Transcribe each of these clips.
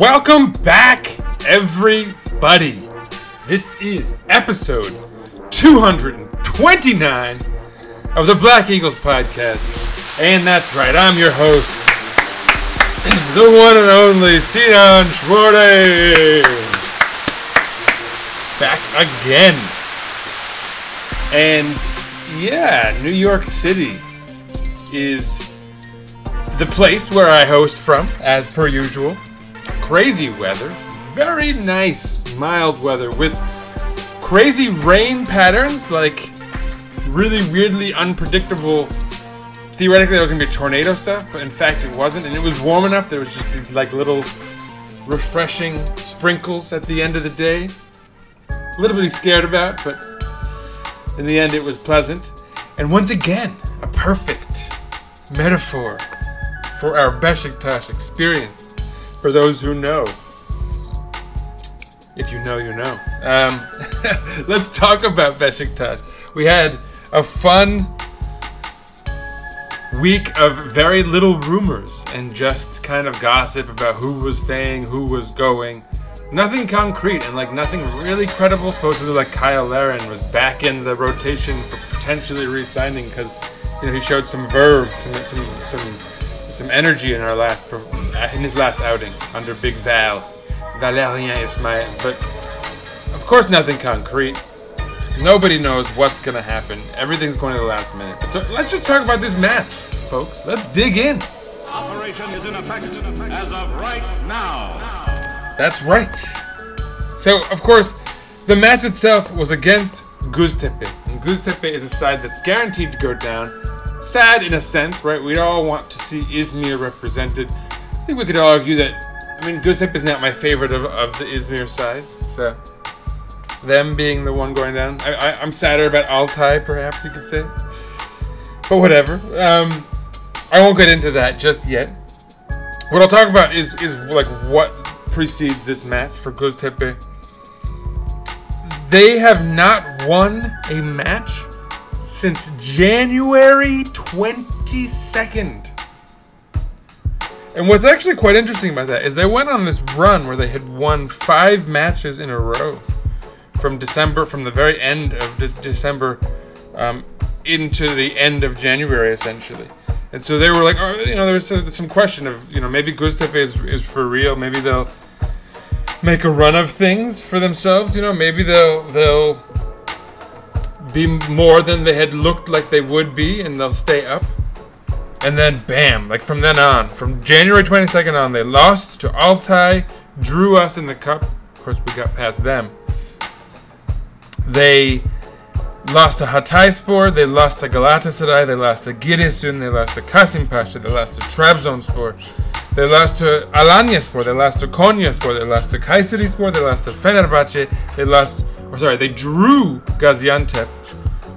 Welcome back, everybody. This is episode 229 of the Black Eagles podcast. And that's right, I'm your host, the one and only Sinan Schwarting. Back again. And yeah, New York City is the place where I host from, as per usual crazy weather, very nice mild weather with crazy rain patterns, like really weirdly unpredictable. Theoretically, there was gonna be tornado stuff, but in fact, it wasn't, and it was warm enough. There was just these like little refreshing sprinkles at the end of the day. A little bit scared about, but in the end, it was pleasant. And once again, a perfect metaphor for our Besiktas experience for those who know. If you know, you know. Um, let's talk about Besiktas. We had a fun week of very little rumors and just kind of gossip about who was staying, who was going. Nothing concrete and like nothing really credible. Supposedly, like Cyle Larin was back in the rotation for potentially re-signing because you know he showed some verve, some some some some energy in our last uh, in his last outing under Big Val, Valérien Ismaël. But of course, nothing concrete. Nobody knows what's gonna happen. Everything's going to the last minute. So let's just talk about this match, folks. Let's dig in. Operation is in effect as of right now. That's right. So, of course, the match itself was against Göztepe. And Göztepe is a side that's guaranteed to go down. Sad in a sense, right? We'd all want to see Izmir represented. I think we could argue that, I mean, Göztepe is not my favorite of, of the Izmir side. So, them being the one going down. I, I, I'm sadder about Altay, perhaps you could say. But whatever. Um, I won't get into that just yet. What I'll talk about is is like what precedes this match for Göztepe. They have not won a match since January 22nd. And what's actually quite interesting about that is they went on this run where they had won five matches in a row from December, from the very end of de- December um, into the end of January, essentially. And so they were like, oh, you know, there was some question of, you know, maybe Göztepe is, is for real. Maybe they'll make a run of things for themselves. You know, maybe they'll they'll be more than they had looked like they would be, and they'll stay up. And then, bam! Like from then on, from January 22nd on, they lost to Altay, drew us in the cup. Of course, we got past them. They lost to Hatayspor, they lost to Galatasaray, they lost to Giresun, they lost to Kasimpasha, they lost to Trabzonspor, they lost to Alanyaspor, they lost to Konyaspor, they lost to Kayserispor, they lost to Fenerbahce, they lost, or sorry, they drew Gaziantep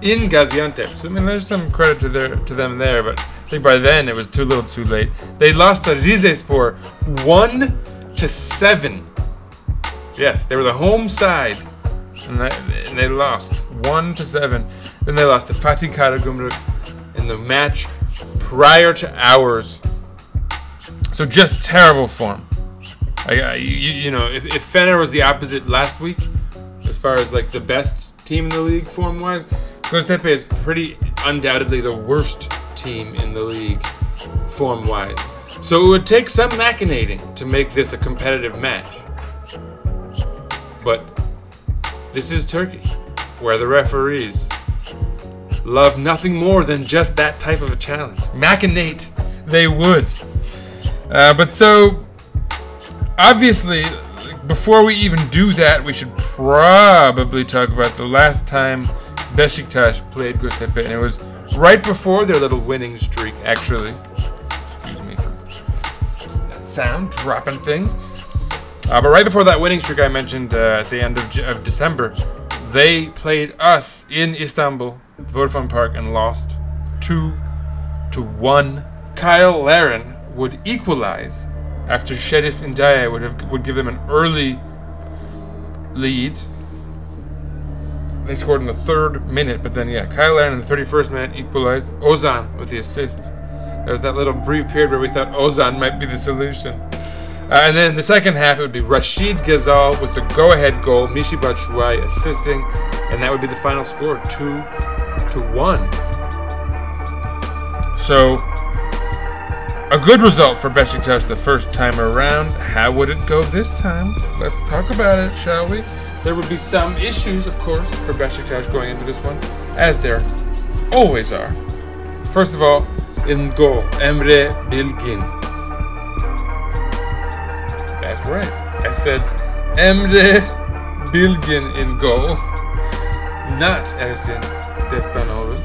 in Gaziantep. So I mean, there's some credit to their to them there, but I think by then it was too little, too late. They lost to Rizespor one to seven. Yes, they were the home side, and they, and they lost one to seven. Then they lost to Fatih Karagümrük in the match prior to ours. So just terrible form. I, I- you, you know, if, if Fener was the opposite last week, as far as like the best team in the league form wise, Göztepe is pretty undoubtedly the worst team in the league form wise. So it would take some machinating to make this a competitive match. But this is Turkey, where the referees love nothing more than just that type of a challenge. Machinate, they would. Uh, but so, obviously, before we even do that, we should probably talk about the last time Besiktas played Göztepe, and it was right before their little winning streak, actually. Excuse me that sound, dropping things. Uh, but right before that winning streak I mentioned uh, at the end of, J- of December, they played us in Istanbul Vodafone Park and lost two to one. Cyle Larin would equalize after Cherif Ndiaye would have would give them an early lead. They scored in the third minute, but then yeah, Cyle in the 31st minute equalized. Ozan with the assist. There was that little brief period where we thought Ozan might be the solution. Uh, and then in the second half, it would be Rachid Ghezzal with the go-ahead goal, Michy Batshuayi assisting, and that would be the final score, two to one. So, a good result for Besiktas the first time around. How would it go this time? Let's talk about it, shall we? There would be some issues, of course, for Besiktas going into this one, as there always are. First of all, in goal, Emre Bilgin. That's right. I said Emre Bilgin in goal, not Ersin Destanoğlu.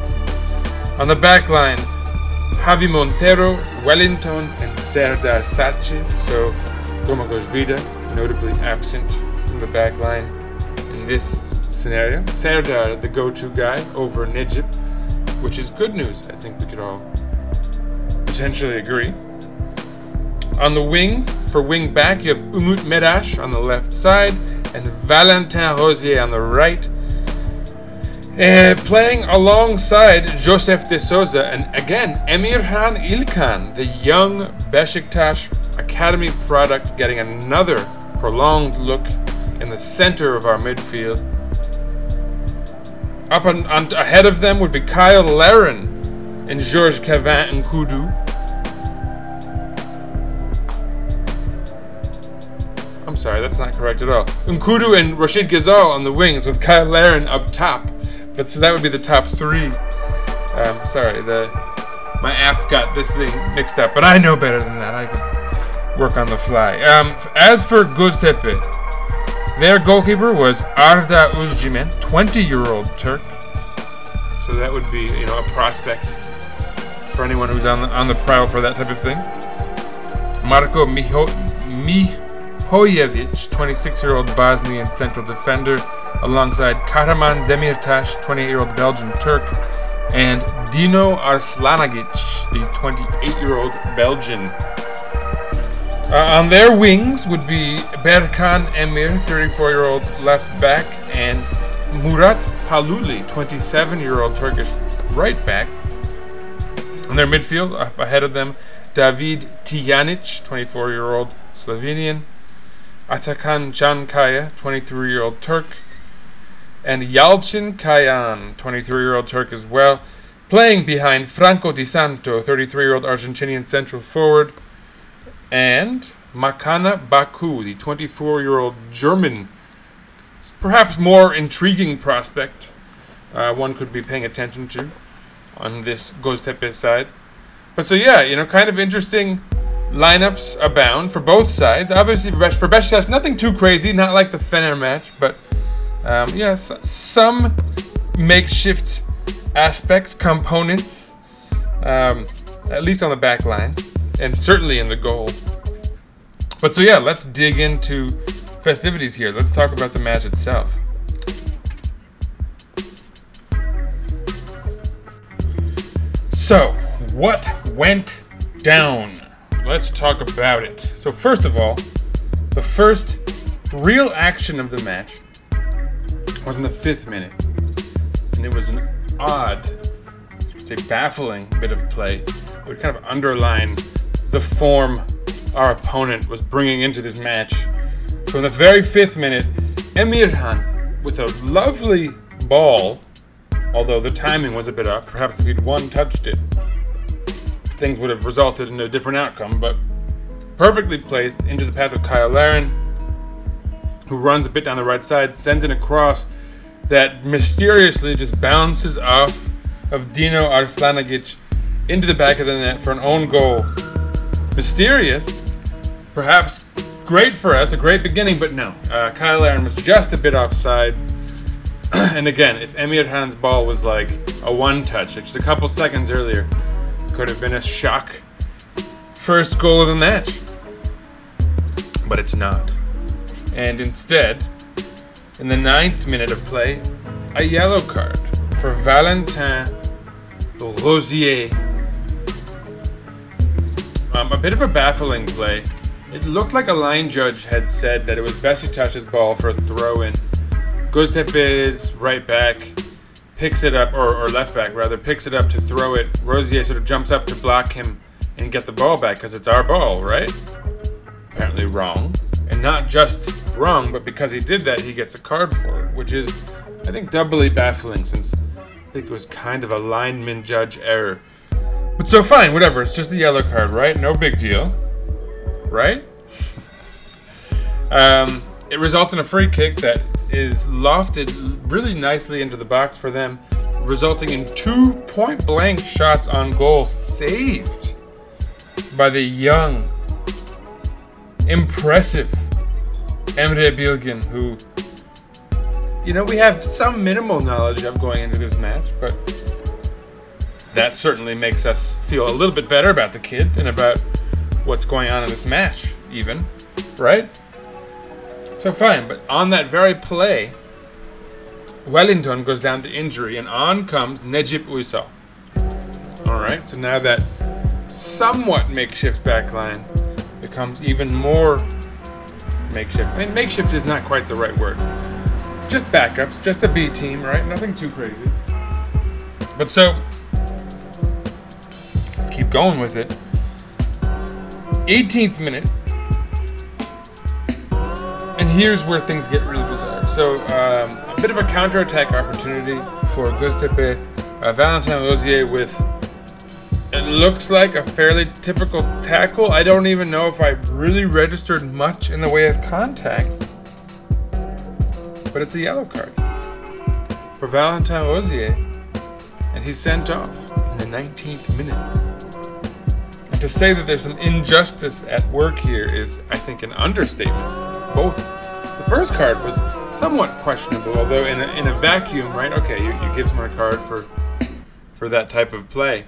On the back line, Javi Montero, Wellington, and Serdar Saatçı. So Domagoj Vida, notably absent from the back line in this scenario. Serdar, the go-to guy over Necip, which is good news. I think we could all potentially agree. On the wings, for wing back, you have Umut Meraş on the left side and Valentin Rosier on the right. Uh, playing alongside Josef de Souza and again Emirhan İlkhan, the young Besiktas academy product, getting another prolonged look in the center of our midfield. Up on, on ahead of them would be Cyle Larin and Georges Cavin and Kudu. I'm sorry, that's not correct at all. N'Koudou and Rachid Ghezzal on the wings with Cyle Larin up top. But so that would be the top three. Um, sorry, the my app got this thing mixed up, but I know better than that. I can work on the fly. Um, as for Göztepe, their goalkeeper was Arda Özçimen, 20-year-old Turk. So that would be, you know, a prospect for anyone who's on the, on the prowl for that type of thing. Marko Miho, Mihojevic, 26-year-old Bosnian central defender, alongside Karaman Demirtas, 28-year-old Belgian Turk, and Dino Arslanagic, the 28-year-old Belgian. Uh, on their wings would be Berkan Emir, 34-year-old left back, and Murat Paluli, 27-year-old Turkish right back. On their midfield, up ahead of them, David Tijanic, 24-year-old Slovenian, Atakan Cankaya, 23-year-old Turk, and Yalcin Kayan, 23-year-old Turk as well, playing behind Franco Di Santo, 33-year-old Argentinian central forward, and Makana Baku, the 24-year-old German, perhaps more intriguing prospect uh, one could be paying attention to on this Göztepe side. But so yeah, you know, kind of interesting lineups abound for both sides. Obviously for, Besh- nothing too crazy, not like the Fener match, but um, yes, some makeshift aspects, components, um, at least on the back line, and certainly in the goal. But so yeah, let's dig into festivities here. Let's talk about the match itself. So, what went down? Let's talk about it. So, first of all, the first real action of the match was in the fifth minute, and it was an odd, say baffling bit of play. It would kind of underline the form our opponent was bringing into this match. In the very fifth minute, Emirhan, with a lovely ball, although the timing was a bit off, perhaps if he'd one touched it, things would have resulted in a different outcome, but perfectly placed into the path of Cyle Larin, who runs a bit down the right side, sends in a cross that mysteriously just bounces off of Dino Arslanagic into the back of the net for an own goal. Mysterious, perhaps great for us, a great beginning, but no. Uh, Cyle Larin was just a bit offside. and again, if Emirhan's ball was like a one touch, just a couple seconds earlier, could have been a shock first goal of the match. But it's not. And instead, in the ninth minute of play, a yellow card for Valentin Rosier. Um, a bit of a baffling play. It looked like a line judge had said that it was best to touch his ball for a throw in. Göztepe's right back picks it up, or, or left back rather, picks it up to throw it. Rosier sort of jumps up to block him and get the ball back because it's our ball, right? Apparently wrong. And not just wrong, but because he did that, he gets a card for it, which is, I think, doubly baffling since I think it was kind of a lineman judge error. But so fine, whatever. It's just a yellow card, right? No big deal, right? um, it results in a free kick that is lofted really nicely into the box for them, resulting in two point blank shots on goal saved by the young, impressive Emre Bilgin, who, you know, we have some minimal knowledge of going into this match, but that certainly makes us feel a little bit better about the kid and about what's going on in this match, even, right? So fine, but on that very play, Wellington goes down to injury, and on comes Necip Uysal. All right, so now that somewhat makeshift backline becomes even more makeshift. I mean, makeshift is not quite the right word. Just backups, just a B team, right? Nothing too crazy. But so, keep going with it. 18th minute. And here's where things get really bizarre. So, um, a bit of a counterattack opportunity for Göztepe. Uh, Valentin Rosier with it looks like a fairly typical tackle. I don't even know if I really registered much in the way of contact. But it's a yellow card for Valentin Rosier. And he's sent off in the 19th minute. To say that there's an injustice at work here is, I think, an understatement. Both. The first card was somewhat questionable, although in a, in a vacuum, right? Okay, you, you give someone a card for for that type of play.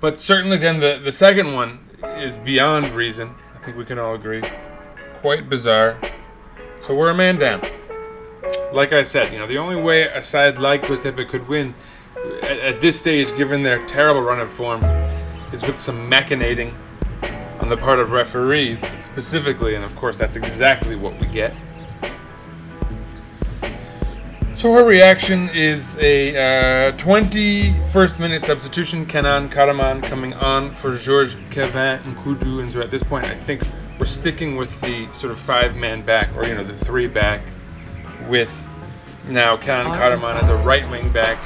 But certainly, then the, the second one is beyond reason. I think we can all agree. Quite bizarre. So we're a man down. Like I said, you know, the only way a side like Göztepe could win at, at this stage, given their terrible run of form, is with some machinating on the part of referees specifically, and of course, that's exactly what we get. So her reaction is a uh, 21st minute substitution. Kenan Karaman coming on for Georges Kevin Nkudu. And so at this point, I think we're sticking with the sort of five man back, or, you know, the three back, with now Kenan Karaman as a right wing back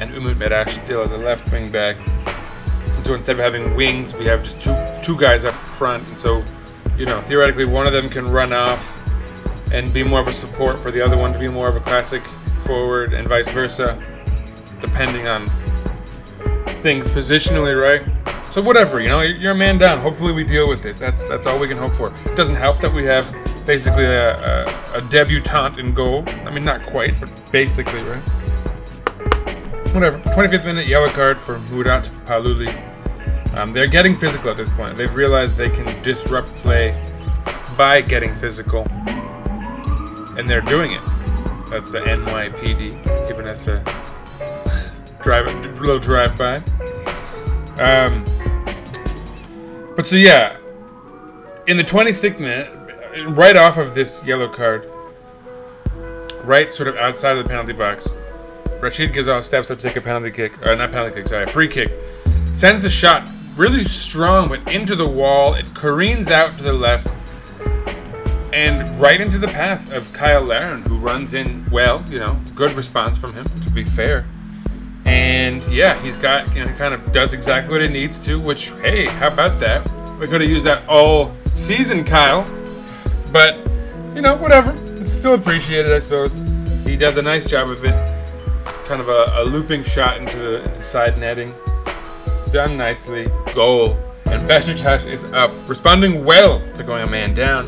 and Umut Meraş still as a left wing back. So instead of having wings, we have just two, two guys up front. And so, you know, theoretically, one of them can run off and be more of a support for the other one to be more of a classic forward and vice versa, depending on things positionally, right? So whatever, you know, you're a man down. Hopefully we deal with it. That's that's all we can hope for. It doesn't help that we have basically a, a, a debutante in goal. I mean, not quite, but basically, right? Whatever. 25th minute yellow card for Murat Paluli. Um, they're getting physical at this point. They've realized they can disrupt play by getting physical and they're doing it. That's the NYPD giving us a drive, a little drive by. Um, but so yeah, in the 26th minute, right off of this yellow card, right sort of outside of the penalty box, Rachid Ghezzal steps up to take a penalty kick, or not penalty kick, sorry, a free kick, sends the shot really strong, but into the wall. It careens out to the left and right into the path of Cyle Larin, who runs in well. You know, good response from him, to be fair. And yeah, he's got you know kind of does exactly what he needs to. Which hey, how about that? We could have used that all season, Cyle. But you know, whatever. It's still appreciated, I suppose. He does a nice job of it. Kind of a, a looping shot into the into side netting. Done nicely. Goal. and Besiktas is up, responding well to going a man down.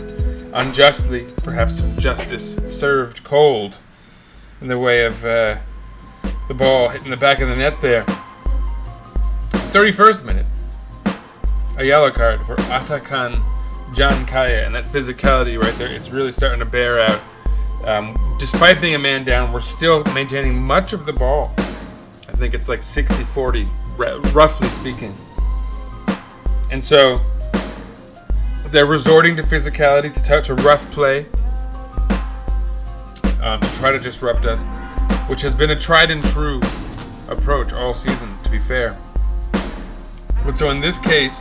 Unjustly, perhaps justice served cold in the way of uh, the ball hitting the back of the net there. 31st minute, a yellow card for Atakan Cankaya, and that physicality right there, it's really starting to bear out. Um, despite being a man down, we're still maintaining much of the ball. I think it's like 60 40, roughly speaking. And so they're resorting to physicality, to, touch a rough play, um, to try to disrupt us, which has been a tried and true approach all season, to be fair. But so in this case,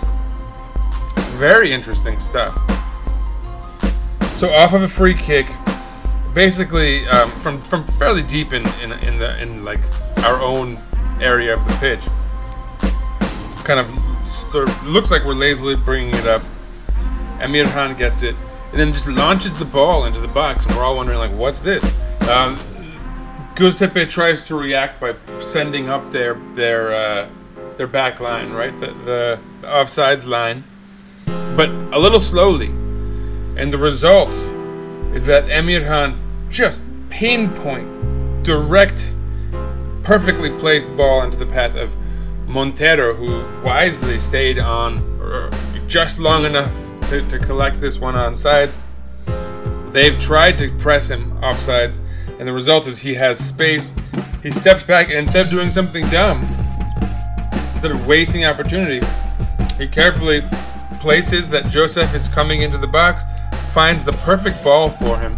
very interesting stuff. So off of a free kick, basically um, from from fairly deep in, in in the in like our own area of the pitch, kind of looks like we're lazily bringing it up. Emirhan gets it, and then just launches the ball into the box, and we're all wondering like, what's this? Um, Göztepe tries to react by sending up their their uh, their back line, right, the, the the offsides line, but a little slowly, and the result is that Emirhan just pinpoint, direct, perfectly placed ball into the path of Montero, who wisely stayed on just long enough to, to collect this one on sides. They've tried to press him offsides, and the result is he has space. He steps back, and instead of doing something dumb, instead of wasting opportunity, he carefully places that Josef is coming into the box, finds the perfect ball for him,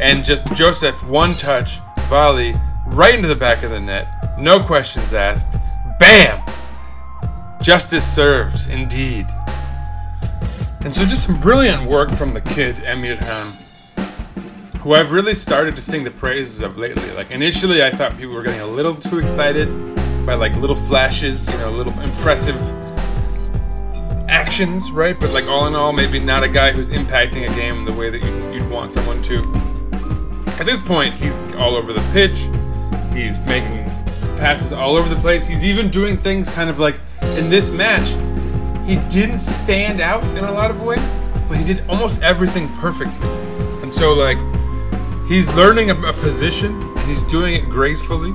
and just Josef one touch volley right into the back of the net. No questions asked. Bam! Justice served, indeed. And so just some brilliant work from the kid, Emirhan, who I've really started to sing the praises of lately. Like initially I thought people were getting a little too excited by like little flashes, you know, little impressive actions, right? But like all in all, maybe not a guy who's impacting a game the way that you'd, you'd want someone to. At this point, he's all over the pitch. He's making passes all over the place. He's even doing things kind of like in this match. He didn't stand out in a lot of ways, but he did almost everything perfectly. And so, like, he's learning a, a position and he's doing it gracefully.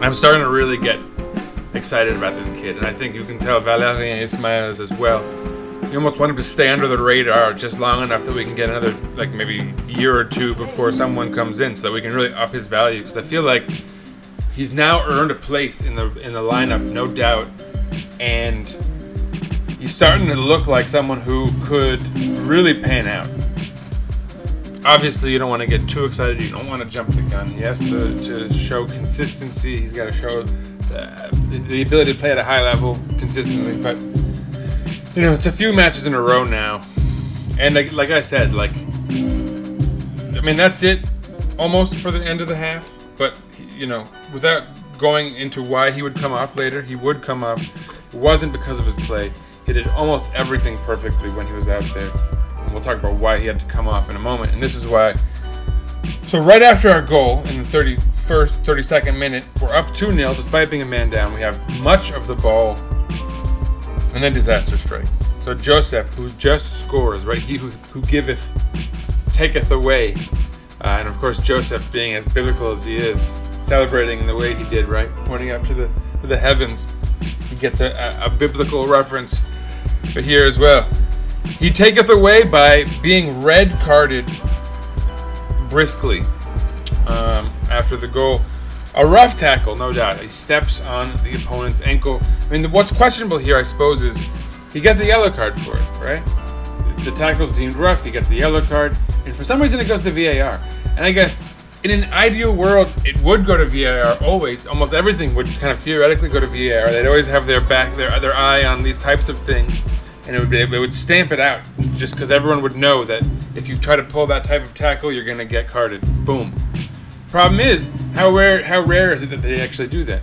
I'm starting to really get excited about this kid, and I think you can tell Valérien Ismaël as well. You almost want him to stay under the radar just long enough that we can get another, like maybe year or two before someone comes in, so that we can really up his value. Because I feel like he's now earned a place in the in the lineup, no doubt, and he's starting to look like someone who could really pan out. Obviously, you don't want to get too excited. You don't want to jump the gun. He has to, to show consistency. He's got to show the, the ability to play at a high level consistently. But you know, it's a few matches in a row now, and like, like I said, like I mean, that's it almost for the end of the half. But you know, without going into why he would come off later, he would come off. It wasn't because of his play. He did almost everything perfectly when he was out there. And we'll talk about why he had to come off in a moment. And this is why. So right after our goal in the 31st, 32nd minute, we're up 2-0 despite being a man down. We have much of the ball, and then disaster strikes. So Josef, who just scores, right? He who, who giveth, taketh away. Uh, and of course, Josef, being as biblical as he is, celebrating in the way he did, right? Pointing up to the to the heavens. He gets a, a, a biblical reference but here as well. He taketh away by being red carded briskly um, after the goal. A rough tackle, no doubt. He steps on the opponent's ankle. I mean, what's questionable here, I suppose, is he gets a yellow card for it, right? The tackle's deemed rough. He gets the yellow card, and for some reason, it goes to VAR. And I guess in an ideal world, it would go to VAR always. Almost everything would kind of theoretically go to VAR. They'd always have their back, their their eye on these types of things, and it would be, it would stamp it out just because everyone would know that if you try to pull that type of tackle, you're gonna get carded. Boom. Problem is, how rare how rare is it that they actually do that?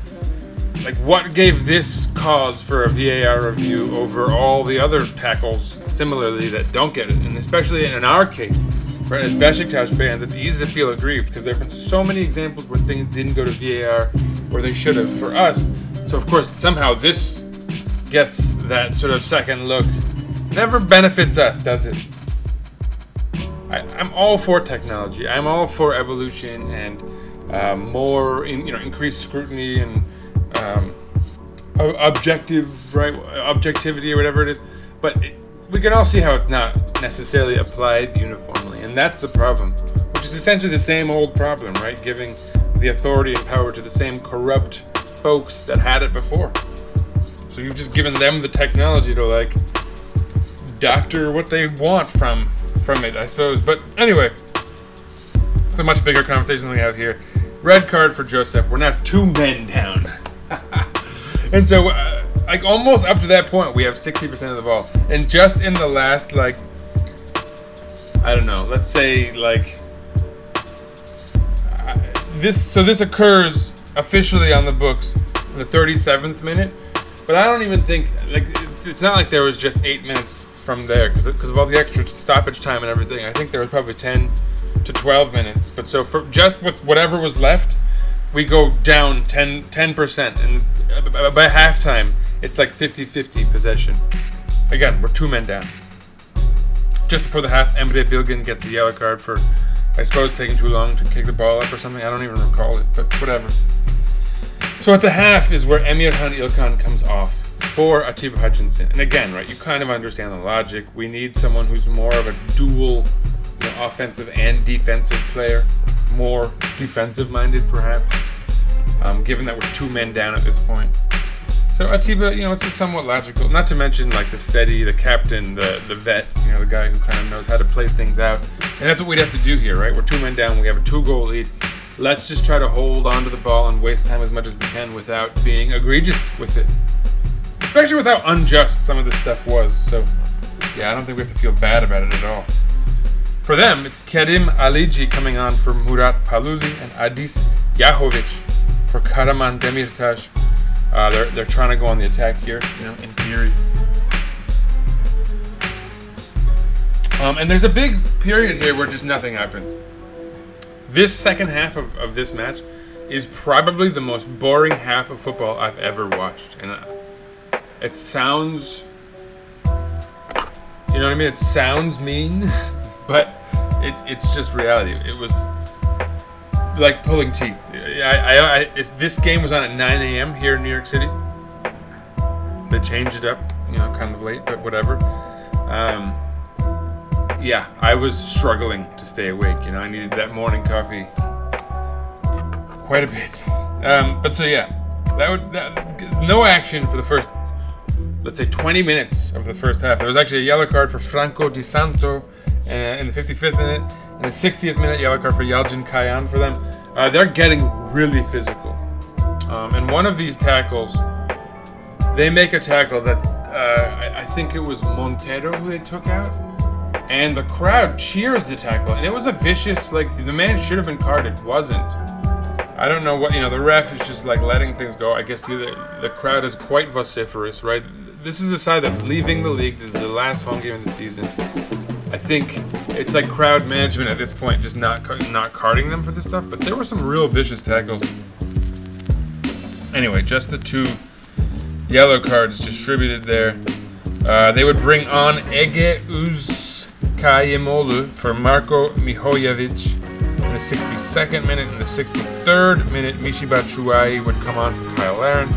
Like, what gave this cause for a VAR review over all the other tackles similarly that don't get it? And especially in our case, right, as Besiktas fans, it's easy to feel aggrieved because there have been so many examples where things didn't go to VAR where they should have for us. So, of course, somehow this gets that sort of second look never benefits us, does it? I, I'm all for technology. I'm all for evolution and uh, more, in, you know, increased scrutiny and um, objective, right, objectivity or whatever it is. But it, we can all see how it's not necessarily applied uniformly, and that's the problem. Which is essentially the same old problem, right? Giving the authority and power to the same corrupt folks that had it before. So you've just given them the technology to like doctor what they want from from it, I suppose. But anyway, it's a much bigger conversation than we have here. Red card for Josef. We're now two men down, and so uh, like almost up to that point, we have sixty percent of the ball, and just in the last like I don't know, let's say like this. So this occurs officially on the books in the thirty seventh minute, but I don't even think like it's not like there was just eight minutes from there because of all the extra stoppage time and everything. I think there was probably ten to twelve minutes. But so for just with whatever was left, we go down 10 percent, and by halftime, it's like 50-50 possession. Again, we're two men down. Just before the half, Emre Bilgin gets a yellow card for, I suppose, taking too long to kick the ball up or something. I don't even recall it, but whatever. So at the half is where Emirhan İlkhan comes off for Atiba Hutchinson. And again, right, you kind of understand the logic. We need someone who's more of a dual you know, offensive and defensive player, more defensive minded perhaps, um, given that we're two men down at this point. So Atiba, you know, it's somewhat logical. Not to mention like the steady, the captain, the the vet, you know, the guy who kind of knows how to play things out. And that's what we'd have to do here, right? We're two men down. We have a two-goal lead. Let's just try to hold onto the ball and waste time as much as we can without being egregious with it. Especially with how unjust some of this stuff was. So, yeah, I don't think we have to feel bad about it at all. For them, it's Kerim Aliji coming on for Murat Paluli and Adis Jahović for Karaman Demirtas. Uh, they're, they're trying to go on the attack here, you know, in theory. Um, and there's a big period here where just nothing happens. This second half of, of this match is probably the most boring half of football I've ever watched. And uh, it sounds. You know what I mean? It sounds mean, but it, it's just reality. It was like pulling teeth. I, I, I, this game was on at 9 a.m. here in New York City. They changed it up, you know, kind of late, but whatever. Um, yeah, I was struggling to stay awake. You know, I needed that morning coffee quite a bit. Um, but so yeah, that would that, no action for the first, let's say, 20 minutes of the first half. There was actually a yellow card for Franco Di Santo uh, in the 55th minute, and the 60th minute yellow card for Yalcin Kayan for them. Uh, they're getting really physical, um, and one of these tackles, they make a tackle that uh, I, I think it was Montero who they took out and the crowd cheers the tackle, and it was a vicious. Like the man should have been carded, wasn't. I don't know what you know. The ref is just like letting things go. I guess the the crowd is quite vociferous, right? This is a side that's leaving the league. This is the last home game of the season. I think it's like crowd management at this point, just not not carding them for this stuff. But there were some real vicious tackles. Anyway, just the two yellow cards distributed there. Uh, they would bring on Ege Uzkayemolu for Marko Mihojevic in the 62nd minute. In the 63rd minute, Michy Batshuayi would come on for Cyle Larin.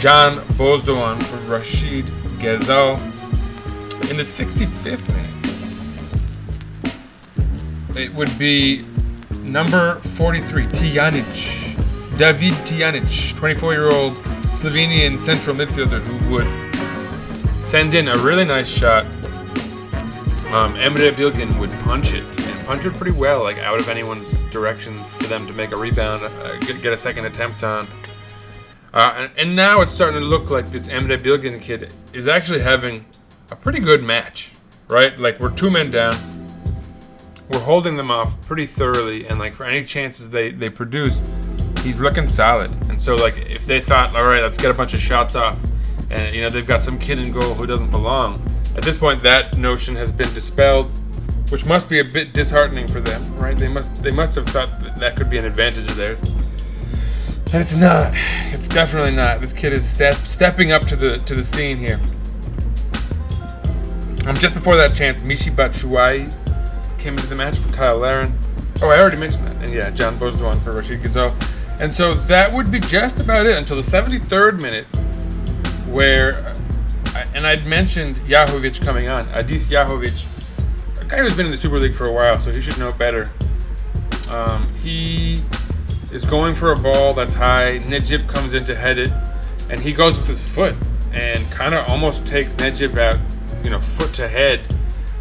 Can Bozdoğan for Rachid Ghezzal. In the 65th minute, it would be number 43, Tijanic. David Tijanic, 24 year old Slovenian central midfielder who would send in a really nice shot. Um, Emre Bilgin would punch it and punch it pretty well, like out of anyone's direction for them to make a rebound, uh, get, a second attempt on. Uh, and, and now it's starting to look like this Emre Bilgin kid is actually having a pretty good match, right? Like we're two men down, we're holding them off pretty thoroughly, and like for any chances they they produce, he's looking solid. And so like if they thought, all right, let's get a bunch of shots off, and you know they've got some kid in goal who doesn't belong. At this point, that notion has been dispelled, which must be a bit disheartening for them, right? They must they must have thought that, that could be an advantage of theirs. And it's not. It's definitely not. This kid is step, stepping up to the to the scene here. Um, just before that chance, Michy Batshuayi came into the match for Cyle Larin. Oh, I already mentioned that. And yeah, Can Bozdoğan for Rachid Ghezzal. And so that would be just about it until the 73rd minute, where, uh, and I'd mentioned Jahović coming on. Adis Jahović, a guy who's been in the Super League for a while, so he should know better. Um, he is going for a ball that's high. Necip comes in to head it, and he goes with his foot and kind of almost takes Necip out, you know, foot to head.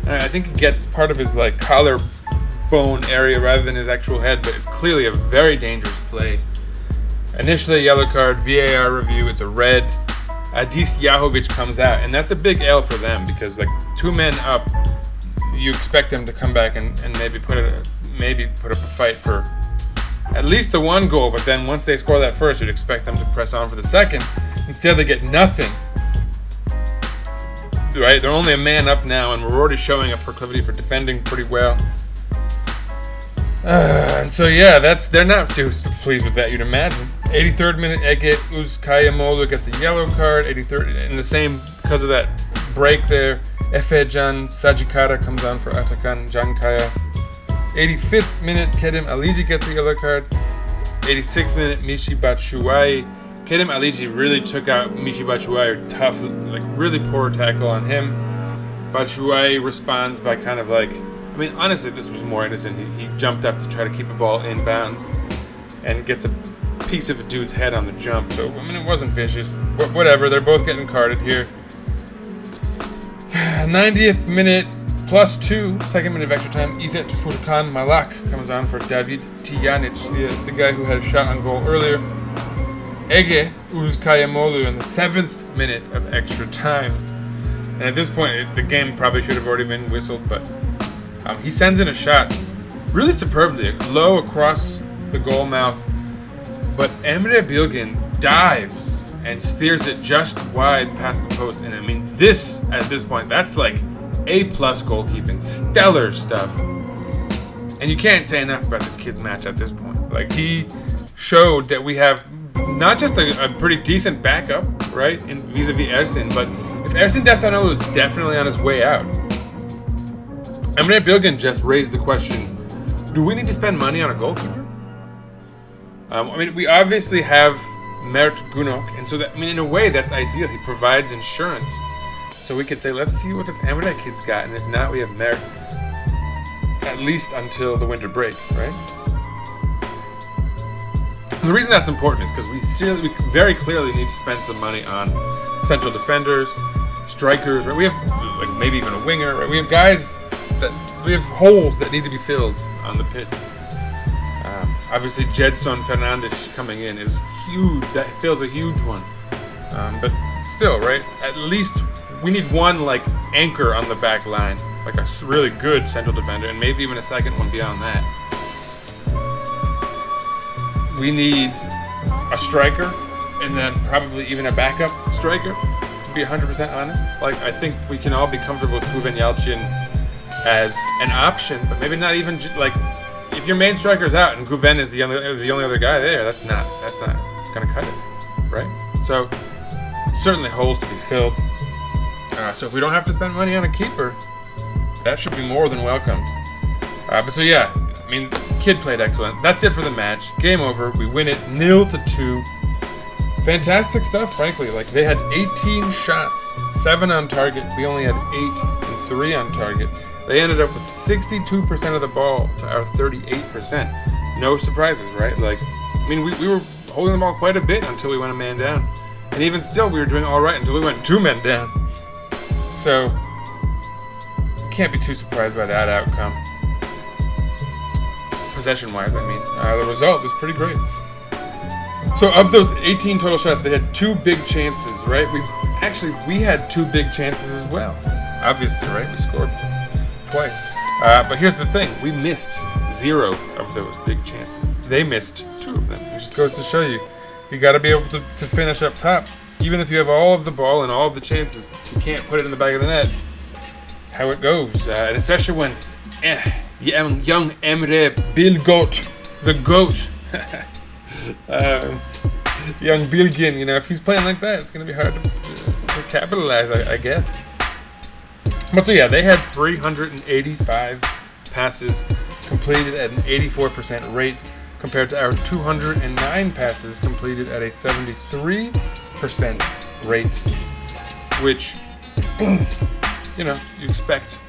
And I think he gets part of his like collar bone area rather than his actual head, but it's clearly a very dangerous play. Initially, yellow card, VAR review, it's a red. Adis Jahović comes out, and that's a big L for them because like two men up, you expect them to come back and, and maybe put a maybe put up a fight for at least the one goal, but then once they score that first, you'd expect them to press on for the second. Instead, they get nothing. Right? They're only a man up now, and we're already showing a proclivity for defending pretty well. Uh, and so yeah, that's they're not too pleased with that. You'd imagine. 83rd minute, Ege Uzkayamolu gets a yellow card. 83rd, in the same because of that break there. Efejan Sajikara comes on for Atakan Cankaya. 85th minute, Kedem Aliji gets a yellow card. 86th minute, Michy Batshuayi. Kedem Aliji really took out Michy Batshuayi. Tough, like really poor tackle on him. Batshuayi responds by kind of like, I mean, honestly, this was more innocent. He, he jumped up to try to keep a ball in bounds and gets a piece of a dude's head on the jump. So, I mean, it wasn't vicious. Wh- whatever, they're both getting carded here. 90th minute, plus two, second minute of extra time. Izet Furkan Malak comes on for David Tijanic, the, the guy who had a shot on goal earlier. Ege Uzkayamolu in the seventh minute of extra time. And at this point, it, the game probably should have already been whistled, but um, he sends in a shot really superbly, low across the goal mouth. But Emre Bilgin dives and steers it just wide past the post. And I mean, this, at this point, that's like A plus goalkeeping. Stellar stuff. And you can't say enough about this kid's match at this point. Like, he showed that we have not just a, a pretty decent backup, right, in vis-a-vis Ersin, but if Ersin Destanoglu is definitely on his way out, Emre Bilgin just raised the question: Do we need to spend money on a goalkeeper? Um, I mean, we obviously have Mert Gunok, and so that I mean, in a way, that's ideal. He provides insurance, so we could say, let's see what this Emre kid's got, and if not, we have Mert at least until the winter break, right? And the reason that's important is because we, we very clearly need to spend some money on central defenders, strikers, right? We have like maybe even a winger, right? We have guys that we have holes that need to be filled on the pitch. Um, obviously, Gedson Fernandes coming in is huge. That feels a huge one. Um, but still, right? At least we need one like anchor on the back line, like a really good central defender, and maybe even a second one beyond that. We need a striker, and then probably even a backup striker. To be 100% honest, like I think we can all be comfortable with Ruben Yalchin as an option, but maybe not even like if your main striker's out and Guven is the only the only other guy there. That's not that's not gonna cut it, right? So certainly holes to be filled. Uh, so if we don't have to spend money on a keeper, that should be more than welcomed. Uh, but so yeah, I mean, kid played excellent. That's it for the match. Game over. We win it nil to two. Fantastic stuff, frankly. Like they had 18 shots, seven on target. We only had eight and three on target. They ended up with 62% of the ball to our 38%. No surprises, right? Like, I mean, we, we were holding the ball quite a bit until we went a man down. And even still, we were doing all right until we went two men down. So, can't be too surprised by that outcome. Possession wise, I mean. Uh, the result was pretty great. So, of those 18 total shots, they had two big chances, right? We actually we had two big chances as well. Obviously, right? We scored twice. Uh, but here's the thing: we missed zero of those big chances. They missed two of them. It just goes to show you, you got to be able to, to finish up top. Even if you have all of the ball and all of the chances, you can't put it in the back of the net. It's how it goes, uh, and especially when eh, young, Emre Bilgot, the goat, uh, young Bilgin, you know, if he's playing like that, it's going to be hard to, to capitalize, I, I guess. But so yeah, they had 385 passes completed at an 84% rate compared to our 209 passes completed at a 73% rate, which, you know, you expect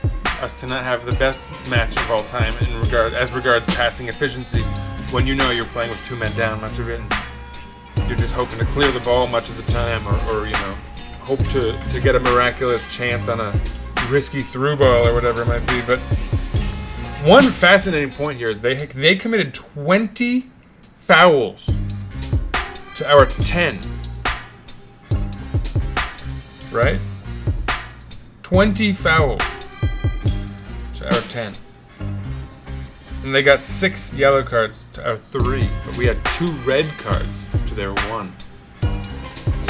us to not have the best match of all time in regard as regards passing efficiency when you know you're playing with two men down much of it. You're just hoping to clear the ball much of the time or, or you know, hope to, to get a miraculous chance on a risky through ball or whatever it might be. But one fascinating point here is they they committed 20 fouls to our 10. Right? 20 fouls to our 10. And they got six yellow cards to our three, but we had two red cards to their one.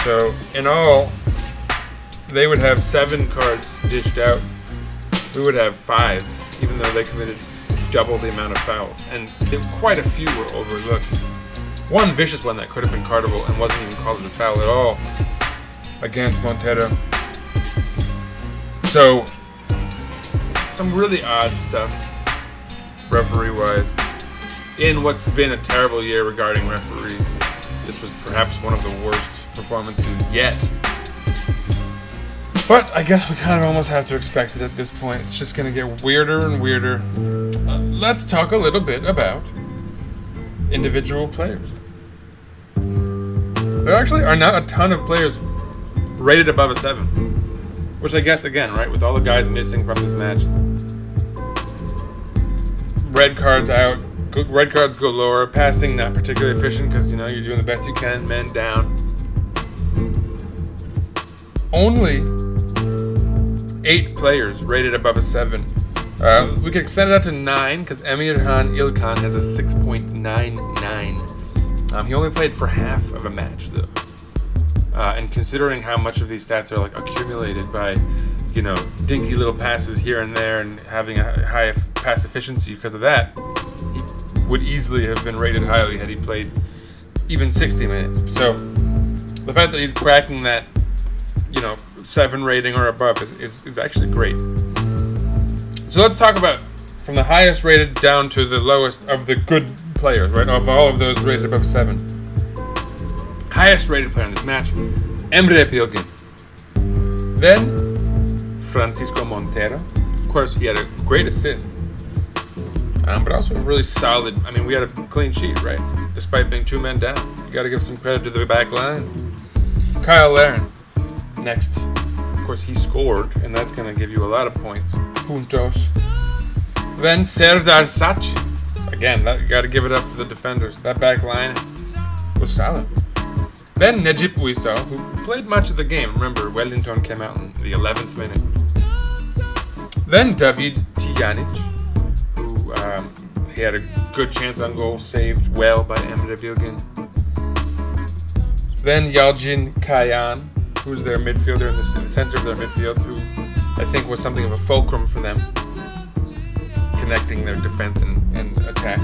So in all, they would have seven cards dished out. We would have five, even though they committed double the amount of fouls, and quite a few were overlooked. One vicious one that could have been cardable and wasn't even called a foul at all against Montero. So, some really odd stuff, referee-wise, in what's been a terrible year regarding referees. This was perhaps one of the worst performances yet. But I guess we kind of almost have to expect it at this point. It's just going to get weirder and weirder. Uh, let's talk a little bit about individual players. There actually are not a ton of players rated above a 7. Which I guess, again, right, with all the guys missing from this match, red cards out, red cards go lower, passing not particularly efficient because, you know, you're doing the best you can, men down. Only eight players rated above a 7. Uh, we could extend it out to 9 because Emir Emirhan İlkhan has a 6.99. Um, he only played for half of a match, though. Uh, and considering how much of these stats are like accumulated by, you know, dinky little passes here and there and having a high pass efficiency because of that, he would easily have been rated highly had he played even 60 minutes. So the fact that he's cracking that, you know, seven rating or above is, is, is actually great. So let's talk about from the highest rated down to the lowest of the good players, right? Of all of those rated above seven. Highest rated player in this match, Emre Bilgin. Then, Francisco Montero. Of course, he had a great assist. Um, but also a really solid. I mean, we had a clean sheet, right? Despite being two men down. You got to give some credit to the back line. Cyle Larin. Next. Of course, he scored, and that's going to give you a lot of points. Puntos. Then Serdar Sac. Again, that, you got to give it up for the defenders. That back line was solid. Then Necip Uysal, who played much of the game. Remember, Wellington came out in the 11th minute. Then David Tijanic, who um, he had a good chance on goal, saved well by Emre Bilgin. Then Yalcin Kayan, who's their midfielder in the, c- center of their midfield, who I think was something of a fulcrum for them, connecting their defense and, and attack.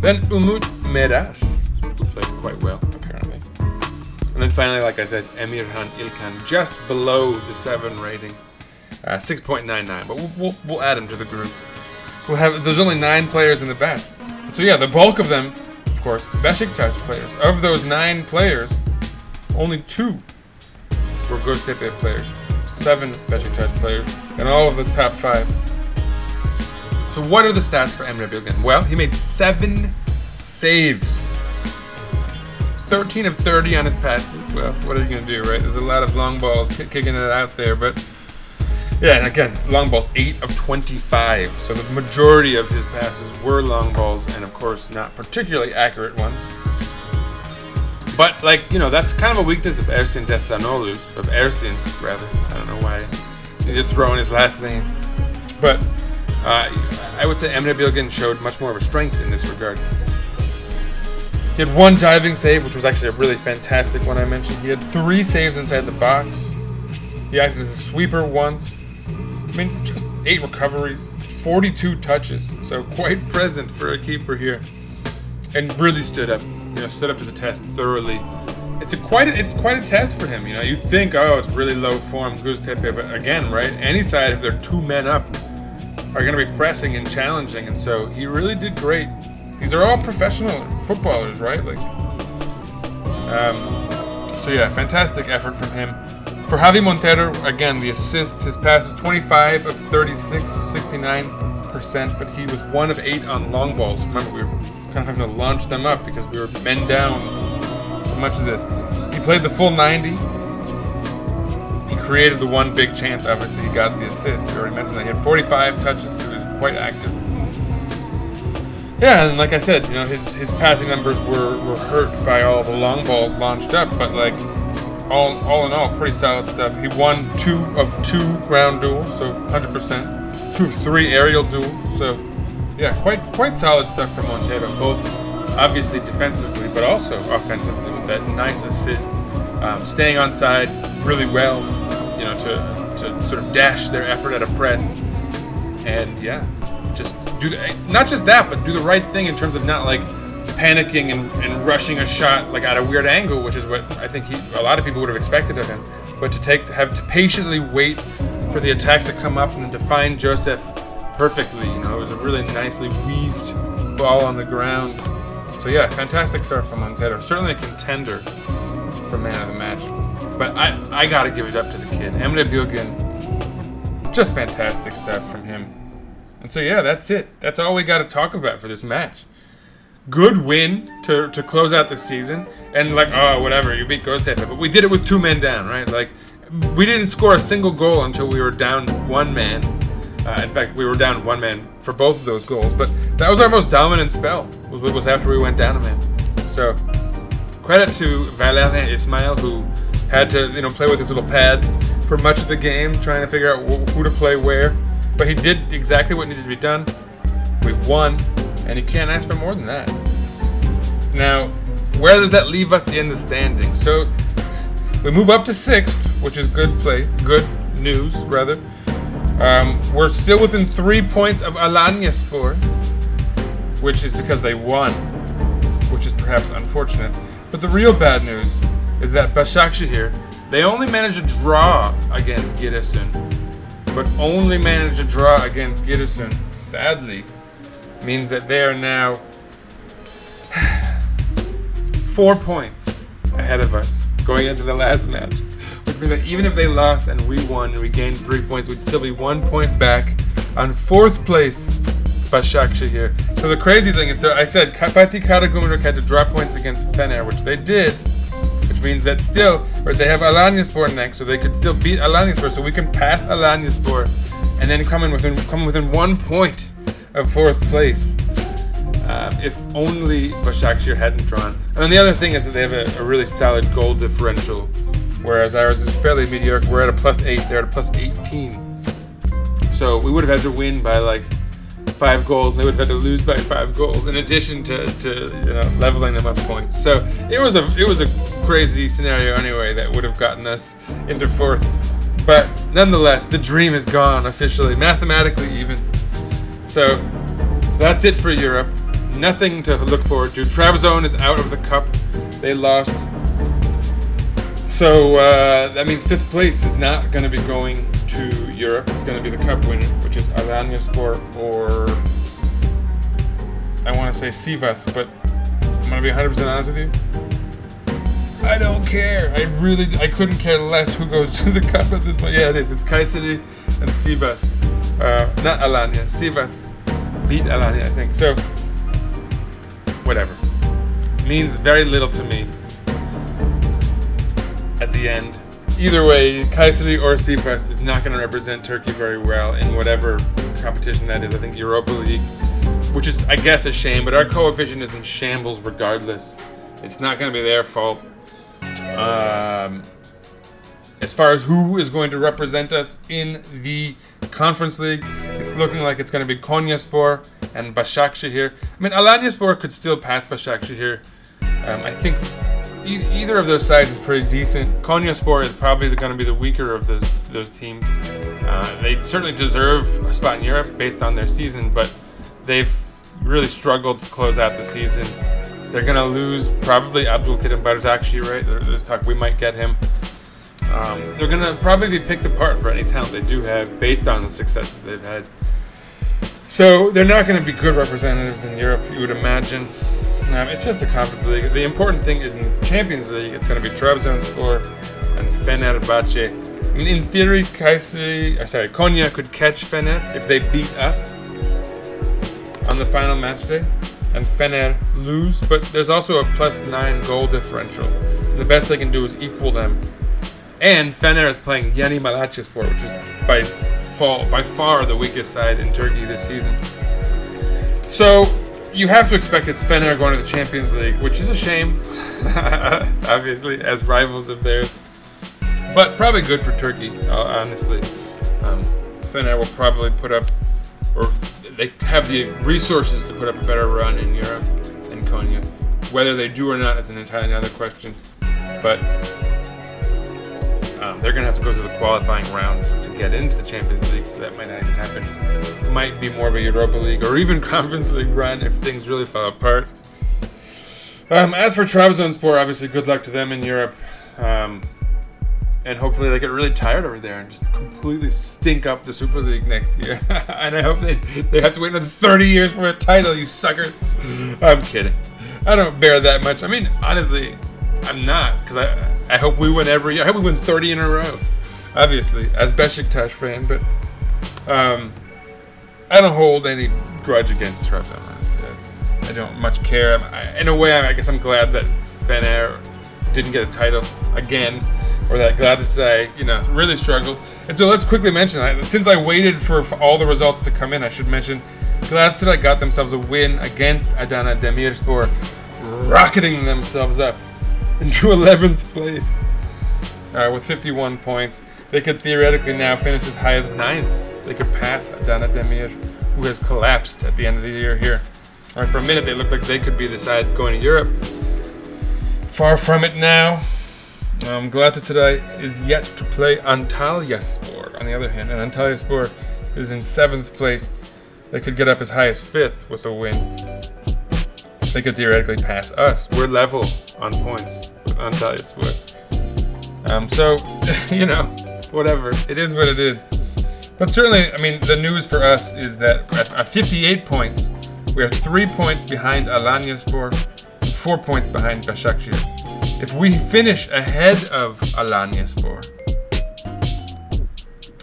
Then Umut Meraş, who played quite well, apparently. And then finally, like I said, Emirhan İlkhan, just below the 7 rating. Uh, 6.99, but we'll, we'll, we'll add him to the group. We'll have, there's only nine players in the bench. So yeah, the bulk of them, of course, Besiktas players. Of those nine players, only two were Göztepe players. Seven Besiktas players, and all of the top five. So what are the stats for Emre Bilgin? Well, he made seven saves. 13 of 30 on his passes. Well, what are you going to do, right? There's a lot of long balls ki- kicking it out there, but yeah, and again, long balls, 8 of 25. So the majority of his passes were long balls, and of course, not particularly accurate ones. But, like, you know, that's kind of a weakness of Ersin Destanoğlu's, of Ersin's, rather. I don't know why he did throw in his last name. But uh, I would say Emre Bilgin showed much more of a strength in this regard. He had one diving save, which was actually a really fantastic one I mentioned. He had three saves inside the box. He acted as a sweeper once. I mean, just eight recoveries, 42 touches. So quite present for a keeper here. And really stood up you know stood up to the test thoroughly. It's a quite a, it's quite a test for him. You know, you'd think, oh, it's really low form, Göztepe, but again, right? Any side, if they're two men up, are going to be pressing and challenging, and so he really did great. These are all professional footballers, right? Like, um, so yeah, fantastic effort from him. For Javi Montero, again, the assist, his pass is 25 of 36, 69%, but he was one of eight on long balls. Remember, we were kind of having to launch them up because we were men down much of this. He played the full 90. He created the one big chance. Obviously, he got the assist. We already mentioned that. He had 45 touches, so he was quite active. Yeah, and like I said, you know, his his passing numbers were, were hurt by all the long balls launched up, but like all all in all, pretty solid stuff. He won two of two ground duels, so 100%. Two of three aerial duels, so yeah, quite quite solid stuff from Montero, both obviously defensively, but also offensively with that nice assist, um, staying on side really well, you know, to to sort of dash their effort at a press, and yeah, just do the, not just that, but do the right thing in terms of not like panicking and, and rushing a shot like at a weird angle, which is what I think he, a lot of people would have expected of him. But to take have to patiently wait for the attack to come up and then to find Josef perfectly. You know, it was a really nicely weaved ball on the ground. So yeah, fantastic start from Montero. Certainly a contender for man of the match. But I, I gotta give it up to the kid. Emre Bilgin, just fantastic stuff from him. And so yeah, that's it. That's all we got to talk about for this match. Good win to, to close out the season, and like oh whatever, you beat Ghost but we did it with two men down, right? Like we didn't score a single goal until we were down one man. Uh, in fact, we were down one man for both of those goals, but that was our most dominant spell. Was was after we went down a man. So credit to Valérien Ismaël who had to you know play with his little pad for much of the game, trying to figure out wh- who to play where. But he did exactly what needed to be done. We won, and you can't ask for more than that. Now, where does that leave us in the standings? So we move up to sixth, which is good play, good news rather. Um, we're still within three points of Alanyaspor, which is because they won, which is perhaps unfortunate. But the real bad news is that Başakşehir, they only managed to draw against Giresun, but only managed to draw against Giresun, sadly, means that they are now four points ahead of us going into the last match. Which means that even if they lost and we won and we gained three points, we'd still be one point back on fourth place Başakşehir. So the crazy thing is, so I said Fatih Karagümrük had to draw points against Fener, which they did, which means that still, or they have Alanyaspor next, so they could still beat Alanyaspor, so we can pass Alanyaspor and then come in within come within one point of fourth place. Um, if only Başakşehir hadn't drawn. And then the other thing is that they have a, a really solid goal differential, whereas ours is fairly mediocre. We're at a plus eight, they're at a plus 18. So we would have had to win by like five goals, and they would have had to lose by five goals, in addition to, to you know leveling them up points. So it was a it was a crazy scenario anyway that would have gotten us into fourth. But nonetheless, the dream is gone officially, mathematically even. So that's it for Europe. Nothing to look forward to. Trabzon is out of the cup. They lost. So uh, that means fifth place is not going to be going to Europe. It's going to be the cup winner, which is Alanyaspor or I want to say Sivas, but I'm going to be 100% honest with you. I don't care. I really, I couldn't care less who goes to the cup at this point. Yeah, it is. It's Kayseri and Sivas. Uh, not Alanya. Sivas beat Alanya, I think. So, whatever. Means very little to me at the end. Either way, Kayseri or Sivas is not going to represent Turkey very well in whatever competition that is. I think Europa League, which is, I guess, a shame, but our coefficient is in shambles regardless. It's not going to be their fault. Um, as far as who is going to represent us in the Conference League, it's looking like it's going to be Konyaspor and Başakşehir. I mean, Alanyaspor could still pass Başakşehir. Um, I think e- either of those sides is pretty decent. Konyaspor is probably going to be the weaker of those those teams. Uh, they certainly deserve a spot in Europe based on their season, but they've really struggled to close out the season. They're gonna lose probably Abdulkarim Barzakshi, right? There- There's talk we might get him. Um, they're gonna probably be picked apart for any talent they do have based on the successes they've had. So they're not going to be good representatives in Europe, you would imagine. Um, it's just the Conference League. The important thing is in the Champions League, it's going to be Trabzonspor and Fenerbahce. I mean, in theory, Kayseri, uh, sorry, Konya could catch Fener if they beat us on the final match day, and Fener lose. But there's also a plus nine goal differential. And the best they can do is equal them. And Fener is playing Yeni Malatyaspor, which is by by far the weakest side in Turkey this season. So you have to expect it's Fener going to the Champions League, which is a shame, obviously, as rivals of theirs. But probably good for Turkey, uh, honestly. Um, Fener will probably put up, or they have the resources to put up a better run in Europe than Konya. Whether they do or not is an entirely another question. But um, they're going to have to go through the qualifying rounds to get into the Champions League, so that might not even happen. Might be more of a Europa League or even Conference League run if things really fall apart. Um, as for Trabzonspor, obviously, good luck to them in Europe. Um, and hopefully they get really tired over there and just completely stink up the Super League next year. and I hope they, they have to wait another 30 years for a title, you suckers. I'm kidding. I don't bear that much. I mean, honestly, I'm not because I I hope we win every. Year. I hope we win 30 in a row. Obviously, as Besiktas fan, but um, I don't hold any grudge against Trabzon. I, don't much care. I, in a way, I guess I'm glad that Fener didn't get a title again, or that glad to say, you know, really struggled. And so let's quickly mention that since I waited for, all the results to come in, I should mention Galatasaray got themselves a win against Adana Demirspor, rocketing themselves up into 11th place uh, with 51 points. They could theoretically now finish as high as 9th. They could pass Adana Demir, who has collapsed at the end of the year here. All right, for a minute, they looked like they could be the side going to Europe. Far from it now. Um, Galatasaray is yet to play Antalyaspor, on the other hand, and Antalyaspor is in 7th place. They could get up as high as 5th with a win. They could theoretically pass us. We're level on points with Antalyaspor. Um, so, you know, whatever. It is what it is. But certainly, I mean, the news for us is that at, at 58 points, we are three points behind Alanyaspor and four points behind Başakşehir. If we finish ahead of Alanyaspor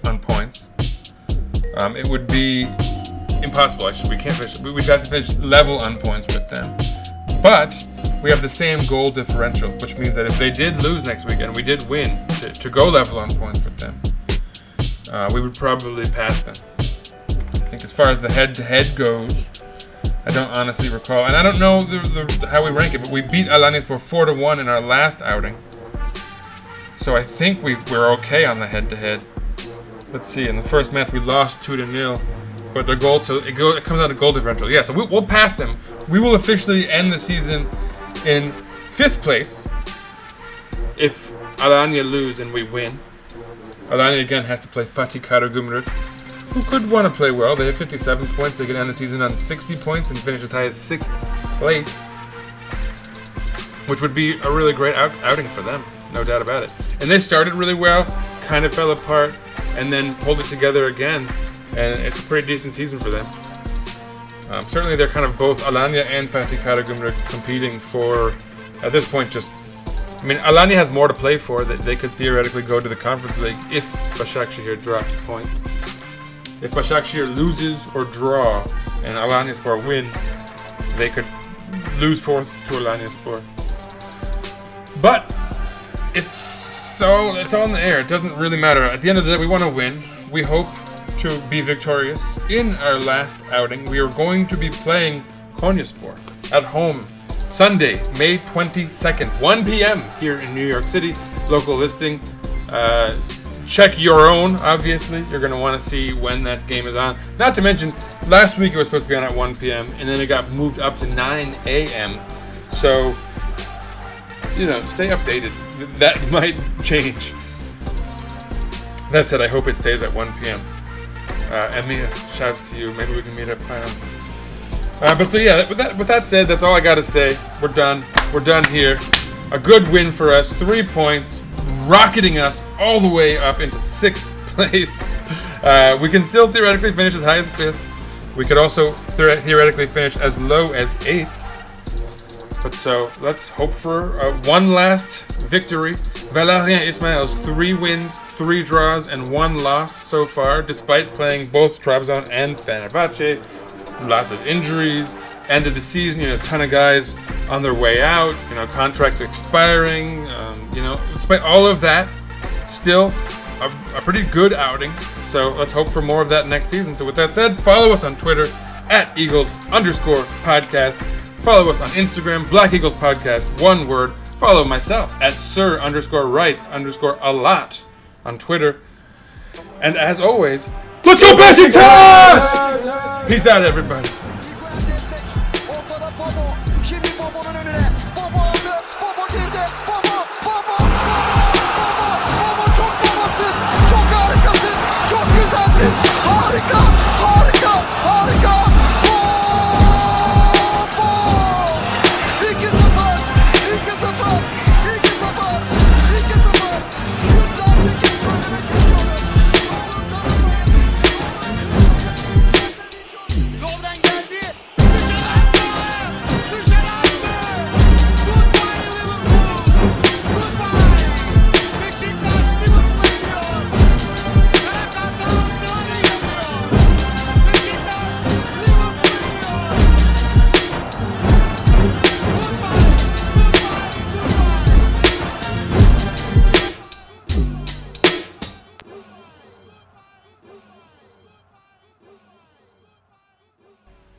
on points, um, it would be impossible. Actually, we can't finish. We, we'd have to finish level on points with them. But we have the same goal differential, which means that if they did lose next week and we did win to, to go level on points with them, uh, we would probably pass them. I think as far as the head-to-head goes, I don't honestly recall, and I don't know the, the, how we rank it, but we beat Alanyaspor four to one in our last outing, so I think we we're okay on the head-to-head. Let's see. In the first match, we lost two to nil, but their goal so it, go, it comes out of goal differential. Yeah, so we, we'll pass them. We will officially end the season in fifth place if Alanya lose and we win. Alanya again has to play Fatih Karagümrük, who could want to play well. They have 57 points. They could end the season on 60 points and finish as high as sixth place, which would be a really great out- outing for them, no doubt about it. And they started really well, kind of fell apart, and then pulled it together again, and it's a pretty decent season for them. Um, certainly, they're kind of both Alanya and Fatih Karagümrük competing for, at this point, just. I mean, Alanya has more to play for. That they could theoretically go to the Conference League if Başakşehir drops points. If Başakşehir loses or draw and Alanyaspor win, they could lose fourth to Alanyaspor. But it's so it's in the air. It doesn't really matter. At the end of the day, we want to win. We hope to be victorious. In our last outing, we are going to be playing Konyaspor at home Sunday, May 22nd, 1 p.m. here in New York City. Local listing. Uh, check your own, obviously. You're going to want to see when that game is on. Not to mention, last week it was supposed to be on at 1 p.m., and then it got moved up to 9 a.m. So, you know, stay updated. That might change. That said, I hope it stays at 1 p.m. Uh, Emia, shouts to you. Maybe we can meet up finally. Uh, but so yeah, with that, with that said, that's all I gotta say. We're done. We're done here. A good win for us. Three points, rocketing us all the way up into sixth place. Uh, we can still theoretically finish as high as fifth. We could also the- theoretically finish as low as eighth. But so let's hope for uh, one last victory. Valérien Ismaël's three wins, three draws, and one loss so far, despite playing both Trabzon and Fenerbahce. Lots of injuries. End of the season, you know, a ton of guys on their way out. You know, contracts expiring. Um, you know, despite all of that, still a, a pretty good outing. So let's hope for more of that next season. So with that said, follow us on Twitter at Eagles underscore podcast. Follow us on Instagram, Black Eagles Podcast, one word. Follow myself at Sir underscore Writes underscore a lot on Twitter. And as always, let's go Besiktas! Peace out, everybody.